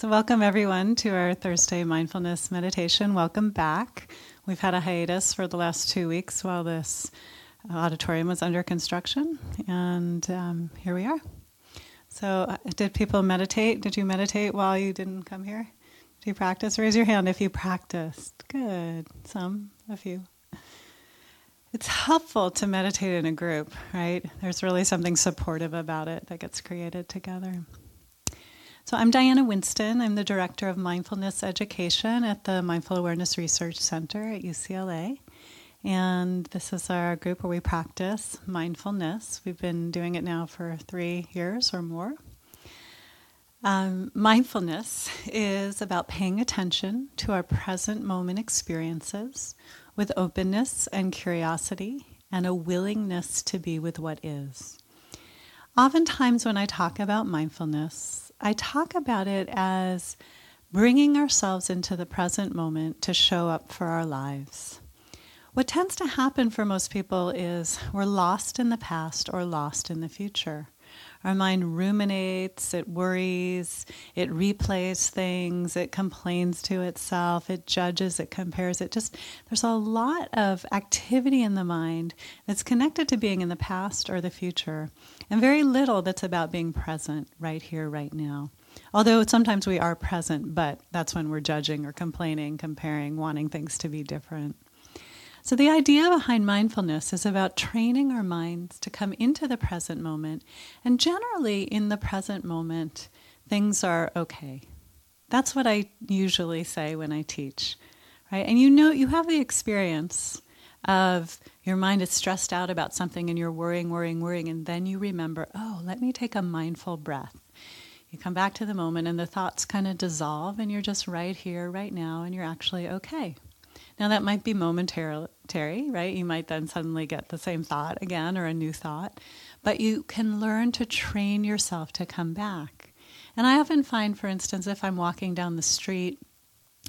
So, welcome everyone to our Thursday mindfulness meditation. Welcome back. We've had a hiatus for the last two weeks while this auditorium was under construction, and um, here we are. So, uh, did people meditate? Did you meditate while you didn't come here? Did you practice? Raise your hand if you practiced. Good. Some, a few. It's helpful to meditate in a group, right? There's really something supportive about it that gets created together. So, I'm Diana Winston. I'm the Director of Mindfulness Education at the Mindful Awareness Research Center at UCLA. And this is our group where we practice mindfulness. We've been doing it now for three years or more. Um, mindfulness is about paying attention to our present moment experiences with openness and curiosity and a willingness to be with what is. Oftentimes, when I talk about mindfulness, I talk about it as bringing ourselves into the present moment to show up for our lives. What tends to happen for most people is we're lost in the past or lost in the future. Our mind ruminates, it worries, it replays things, it complains to itself, it judges, it compares. It just, there's a lot of activity in the mind that's connected to being in the past or the future, and very little that's about being present right here, right now. Although sometimes we are present, but that's when we're judging or complaining, comparing, wanting things to be different. So, the idea behind mindfulness is about training our minds to come into the present moment. And generally, in the present moment, things are okay. That's what I usually say when I teach, right? And you know, you have the experience of your mind is stressed out about something and you're worrying, worrying, worrying, and then you remember, oh, let me take a mindful breath. You come back to the moment and the thoughts kind of dissolve, and you're just right here, right now, and you're actually okay. Now, that might be momentary, right? You might then suddenly get the same thought again or a new thought, but you can learn to train yourself to come back. And I often find, for instance, if I'm walking down the street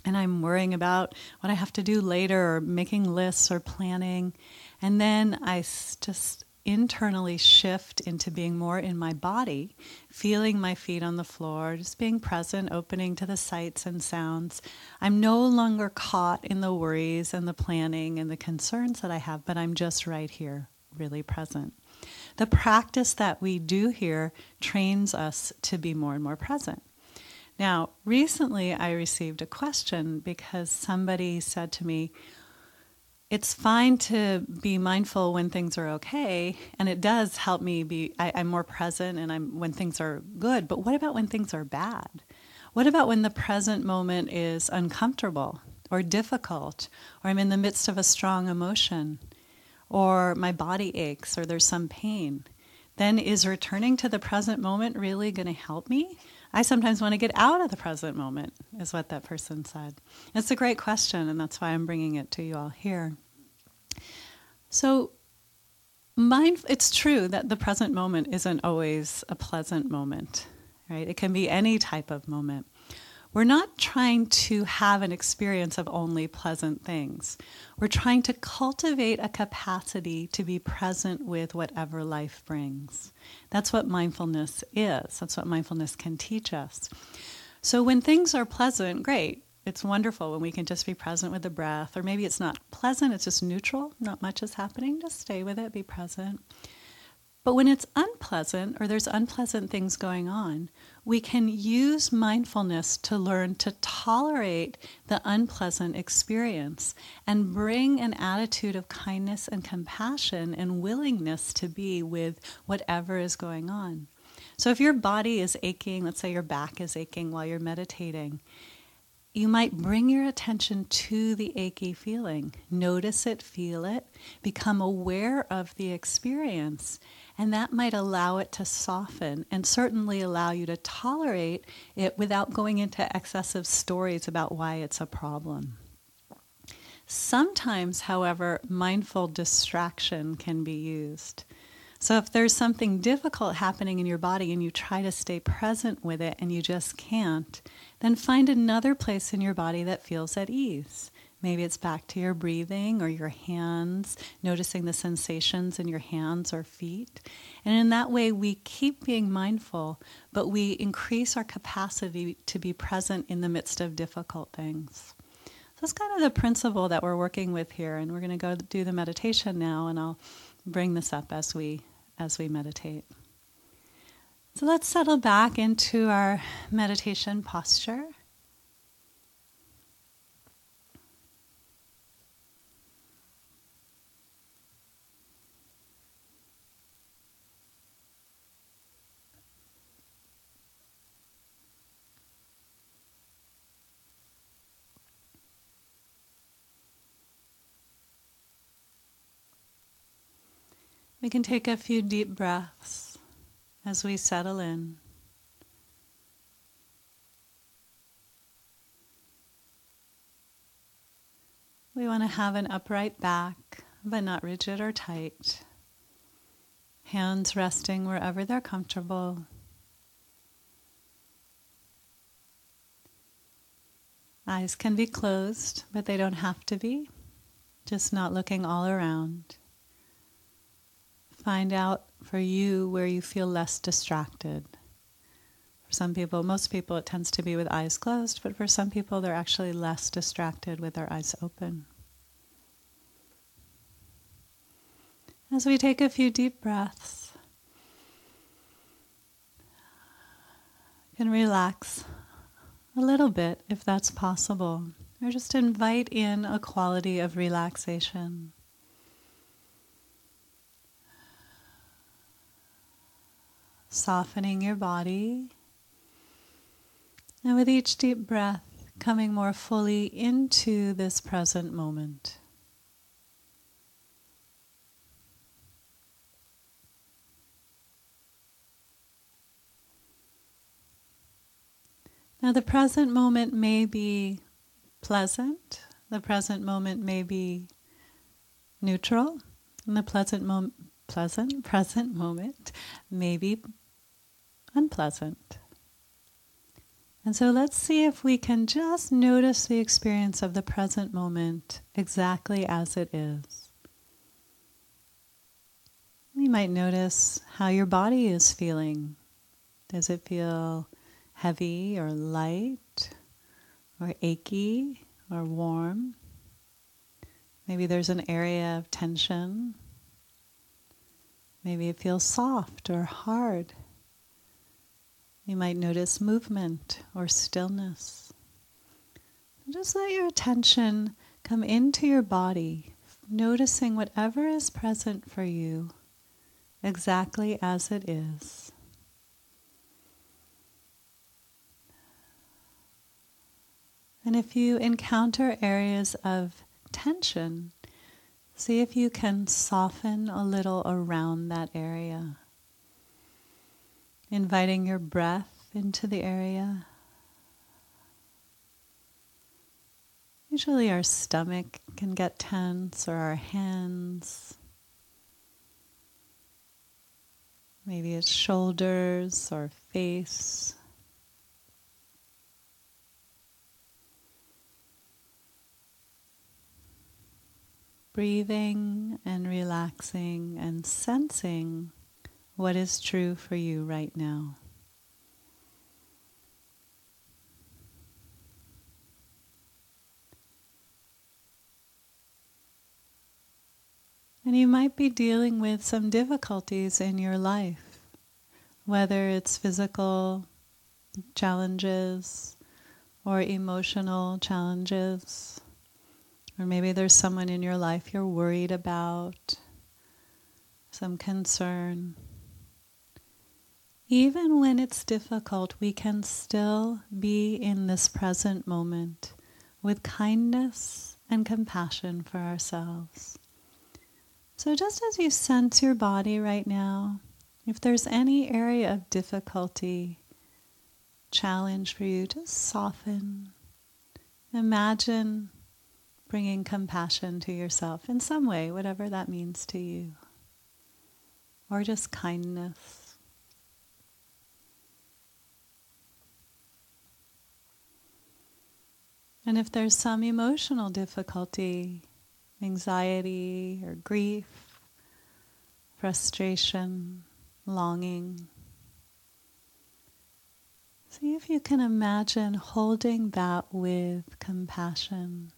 and I'm worrying about what I have to do later or making lists or planning, and then I just internally shift into being more in my body, feeling my feet on the floor, just being present, opening to the sights and sounds. I'm no longer caught in the worries and the planning and the concerns that I have, but I'm just right here, really present. The practice that we do here trains us to be more and more present. Now, recently I received a question because somebody said to me, it's fine to be mindful when things are okay and it does help me be I, am more present and i'm when things are good but what about when things are bad what about when the present moment is uncomfortable or difficult or i'm in the midst of a strong emotion or my body aches or there's some pain then is returning to the present moment really going to help me I sometimes want to get out of the present moment, is what that person said. It's a great question, and that's why I'm bringing it to you all here. So, mind, it's true that the present moment isn't always a pleasant moment, right? It can be any type of moment. We're not trying to have an experience of only pleasant things. We're trying to cultivate a capacity to be present with whatever life brings. That's what mindfulness is. That's what mindfulness can teach us. So when things are pleasant, great. It's wonderful when we can just be present with the breath, or maybe it's not pleasant, it's just neutral, not much is happening. Just stay with it, be present. But when it's unpleasant or there's unpleasant things going on, we can use mindfulness to learn to tolerate the unpleasant experience and bring an attitude of kindness and compassion and willingness to be with whatever is going on. So, if your body is aching, let's say your back is aching while you're meditating, you might bring your attention to the achy feeling. Notice it, feel it, become aware of the experience, and that might allow it to soften and certainly allow you to tolerate it without going into excessive stories about why it's a problem. Sometimes, however, mindful distraction can be used. So, if there's something difficult happening in your body and you try to stay present with it and you just can't, then find another place in your body that feels at ease. Maybe it's back to your breathing or your hands, noticing the sensations in your hands or feet. And in that way, we keep being mindful, but we increase our capacity to be present in the midst of difficult things. So that's kind of the principle that we're working with here. And we're going to go do the meditation now, and I'll bring this up as we as we meditate. So let's settle back into our meditation posture. We can take a few deep breaths as we settle in. We want to have an upright back, but not rigid or tight. Hands resting wherever they're comfortable. Eyes can be closed, but they don't have to be. Just not looking all around. Find out for you where you feel less distracted. For some people, most people, it tends to be with eyes closed, but for some people, they're actually less distracted with their eyes open. As we take a few deep breaths, can relax a little bit if that's possible, or just invite in a quality of relaxation. Softening your body. And with each deep breath, coming more fully into this present moment. Now, the present moment may be pleasant, the present moment may be neutral, and the pleasant moment pleasant present moment may be unpleasant. And so let's see if we can just notice the experience of the present moment exactly as it is. You might notice how your body is feeling. Does it feel heavy or light or achy or warm? Maybe there's an area of tension. Maybe it feels soft or hard. You might notice movement or stillness. Just let your attention come into your body, noticing whatever is present for you exactly as it is. And if you encounter areas of tension, see if you can soften a little around that area inviting your breath into the area. Usually, our stomach can get tense, or our hands. Maybe it's shoulders or face. Breathing and relaxing and sensing what is true for you right now. And you might be dealing with some difficulties in your life, whether it's physical challenges or emotional challenges, or maybe there's someone in your life you're worried about, some concern. Even when it's difficult, we can still be in this present moment with kindness and compassion for ourselves. So, just as you sense your body right now, if there's any area of difficulty, challenge for you, just soften. Imagine bringing compassion to yourself in some way, whatever that means to you, or just kindness. And if there's some emotional difficulty, anxiety or grief, frustration, longing, see if you can imagine holding that with compassion.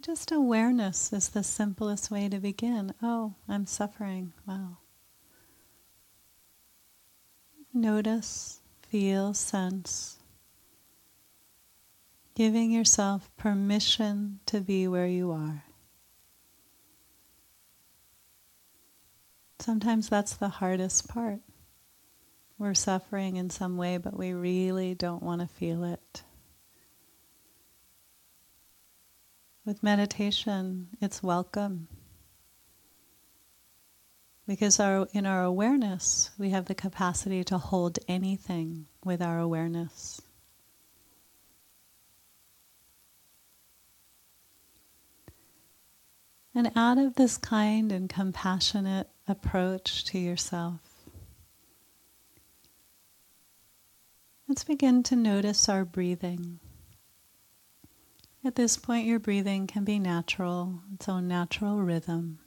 Just awareness is the simplest way to begin. Oh, I'm suffering. Wow. Notice, feel, sense. Giving yourself permission to be where you are. Sometimes that's the hardest part. We're suffering in some way, but we really don't want to feel it. With meditation, it's welcome. Because our, in our awareness, we have the capacity to hold anything with our awareness. And out of this kind and compassionate approach to yourself, let's begin to notice our breathing. At this point, your breathing can be natural, its own natural rhythm.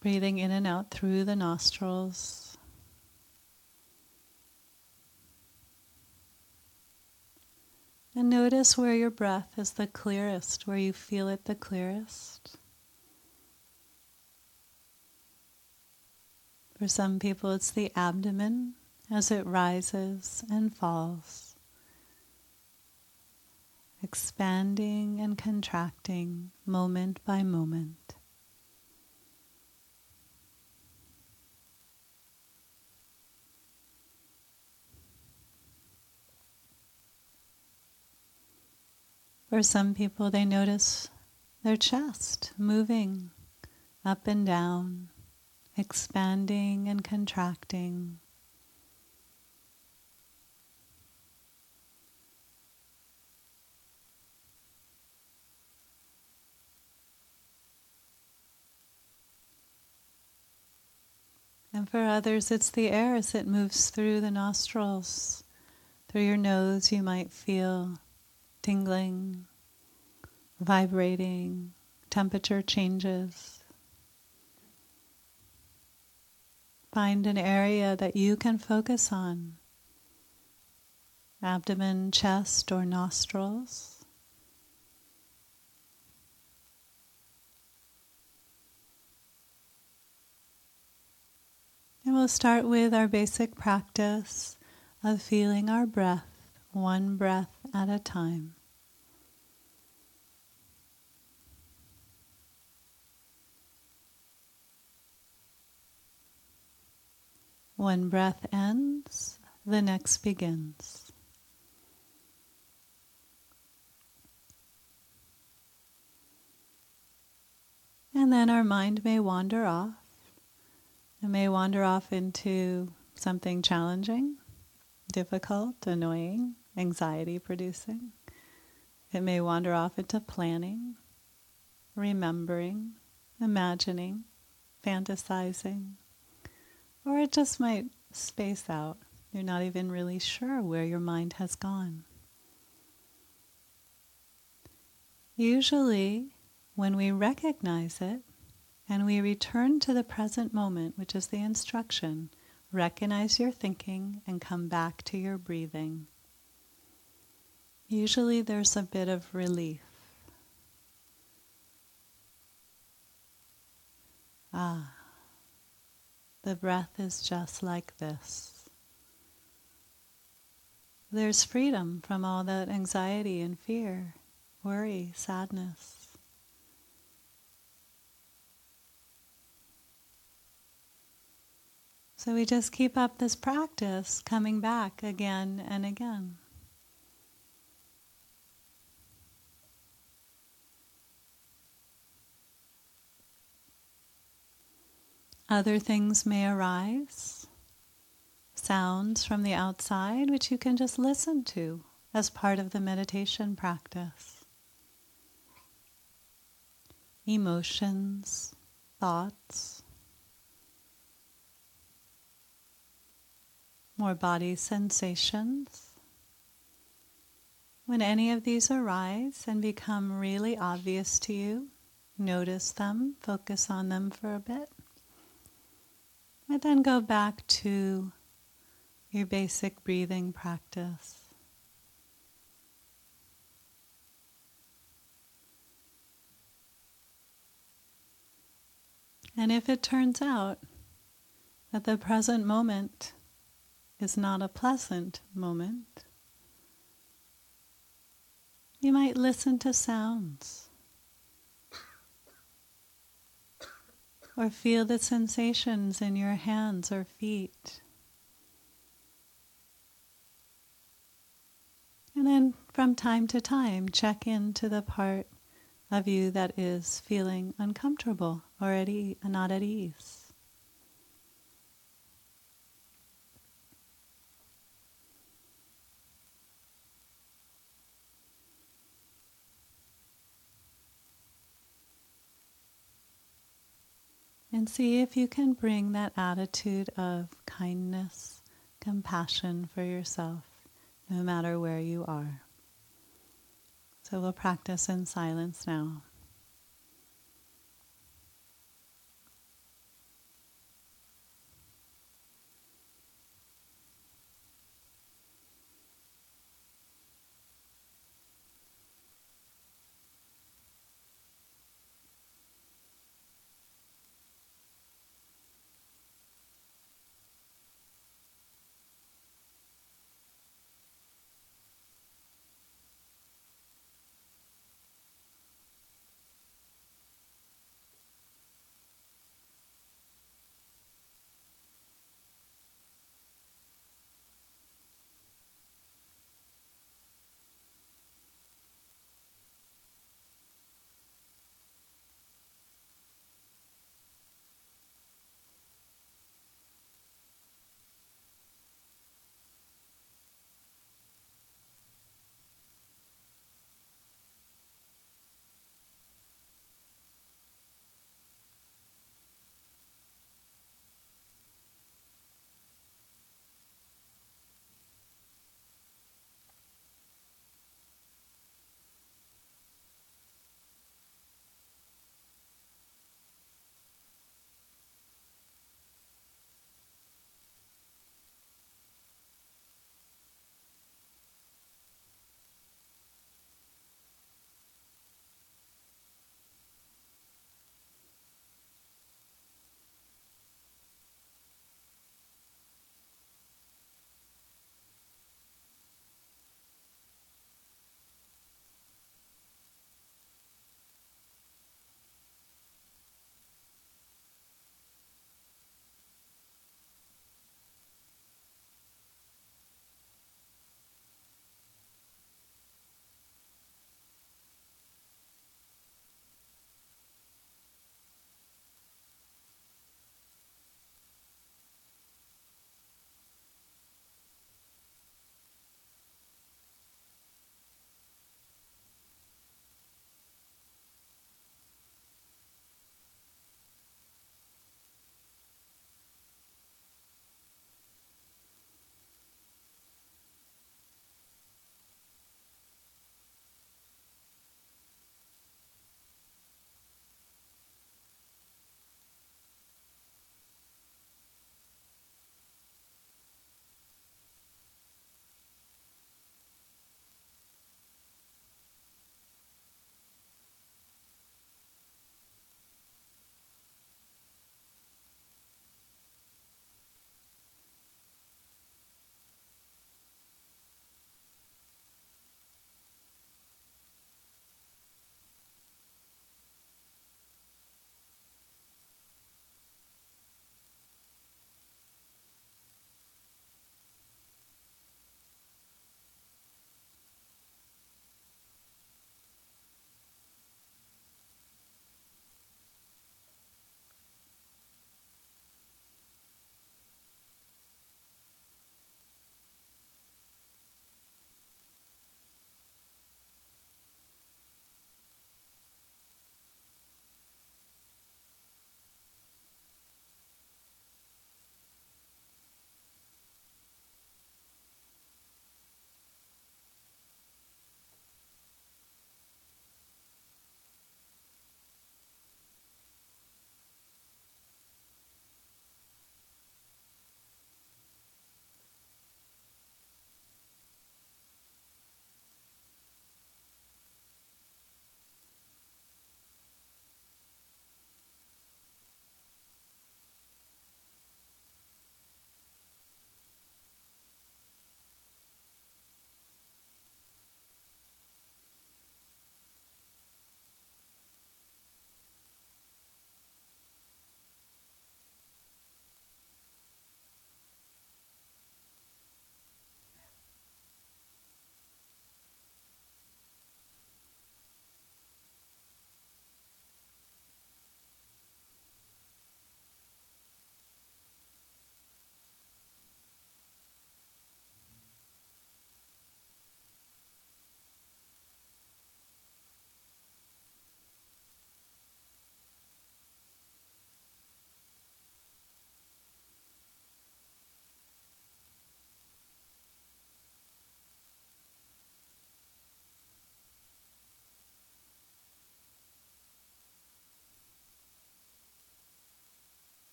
Breathing in and out through the nostrils. And notice where your breath is the clearest, where you feel it the clearest. For some people, it's the abdomen as it rises and falls, expanding and contracting moment by moment. For some people, they notice their chest moving up and down expanding and contracting. And for others, it's the air as it moves through the nostrils. Through your nose, you might feel tingling, vibrating, temperature changes. Find an area that you can focus on abdomen, chest, or nostrils. And we'll start with our basic practice of feeling our breath, one breath at a time. One breath ends, the next begins. And then our mind may wander off. It may wander off into something challenging, difficult, annoying, anxiety producing. It may wander off into planning, remembering, imagining, fantasizing, or it just might space out. You're not even really sure where your mind has gone. Usually, when we recognize it and we return to the present moment, which is the instruction, recognize your thinking and come back to your breathing. Usually, there's a bit of relief. Ah. The breath is just like this. There's freedom from all that anxiety and fear, worry, sadness. So we just keep up this practice, coming back again and again. Other things may arise, sounds from the outside, which you can just listen to as part of the meditation practice. Emotions, thoughts, more body sensations. When any of these arise and become really obvious to you, notice them, focus on them for a bit, and then go back to your basic breathing practice. And if it turns out that the present moment is not a pleasant moment, you might listen to sounds or feel the sensations in your hands or feet. And then from time to time, check into the part of you that is feeling uncomfortable or at e- not at ease. And see if you can bring that attitude of kindness, compassion for yourself, no matter where you are. So we'll practice in silence now.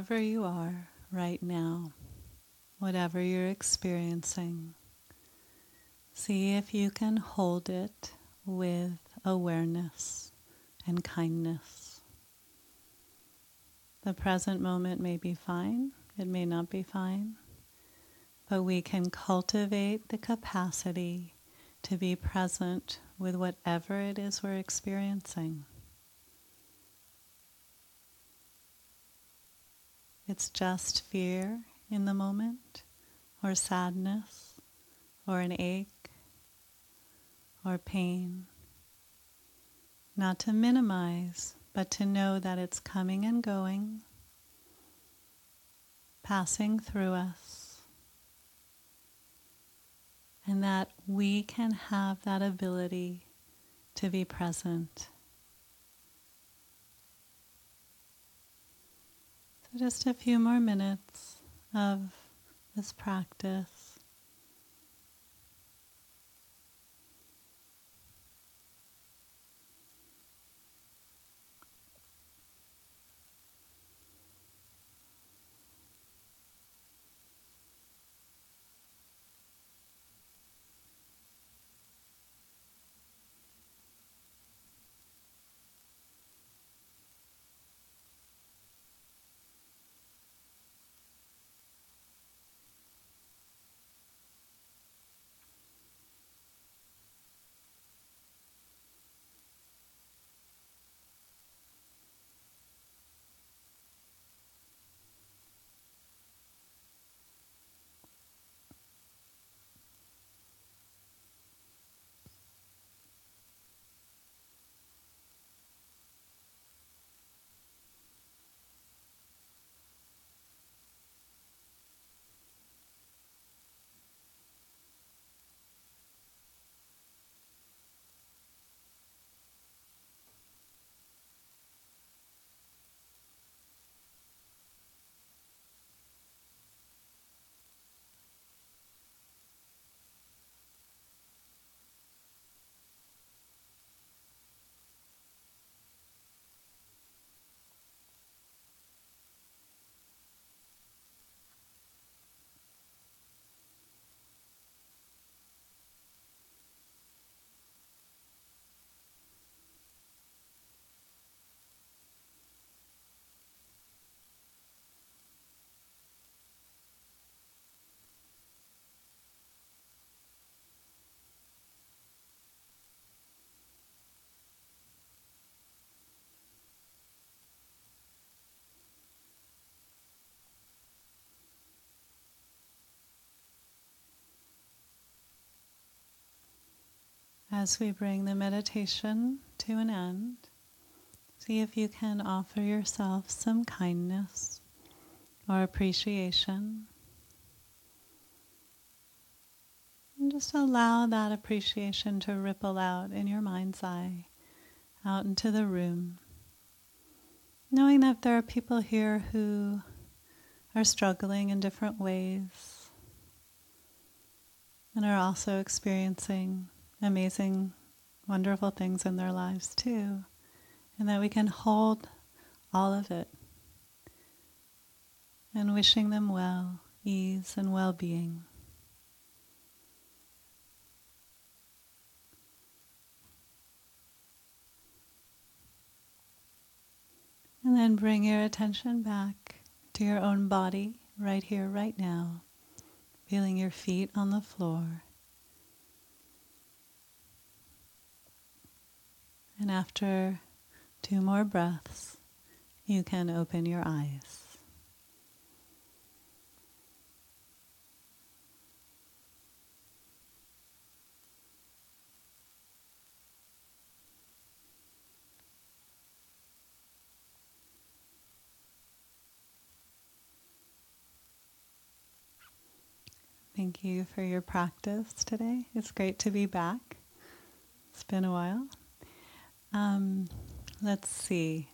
Wherever you are right now, whatever you're experiencing. See if you can hold it with awareness and kindness. The present moment may be fine, it may not be fine, but we can cultivate the capacity to be present with whatever it is we're experiencing. It's just fear in the moment, or sadness, or an ache, or pain. Not to minimize, but to know that it's coming and going, passing through us, and that we can have that ability to be present. So, just a few more minutes of this practice. As we bring the meditation to an end, see if you can offer yourself some kindness or appreciation. And just allow that appreciation to ripple out in your mind's eye, out into the room. Knowing that there are people here who are struggling in different ways and are also experiencing amazing, wonderful things in their lives too, and that we can hold all of it and wishing them well, ease, and well being. And then bring your attention back to your own body right here, right now, feeling your feet on the floor. And after two more breaths, you can open your eyes. Thank you for your practice today. It's great to be back. It's been a while. Um, let's see.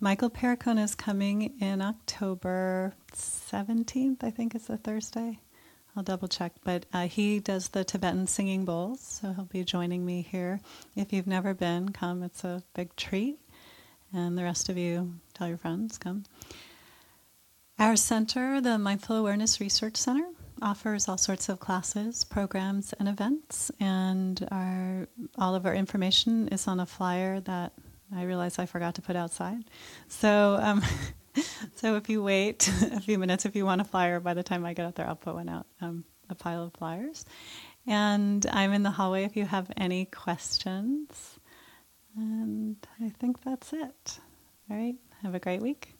Michael Perricone is coming in October 17th, I think it's a Thursday. I'll double check. But uh, he does the Tibetan singing bowls, so he'll be joining me here. If you've never been, come. It's a big treat. And the rest of you, tell your friends, come. Our center, the Mindful Awareness Research Center, offers all sorts of classes, programs, and events, and our all of our information is on a flyer that I realize I forgot to put outside. So, um, so if you wait a few minutes, if you want a flyer, by the time I get out there, I'll put one out, um, a pile of flyers. And I'm in the hallway if you have any questions. And I think that's it. All right. Have a great week.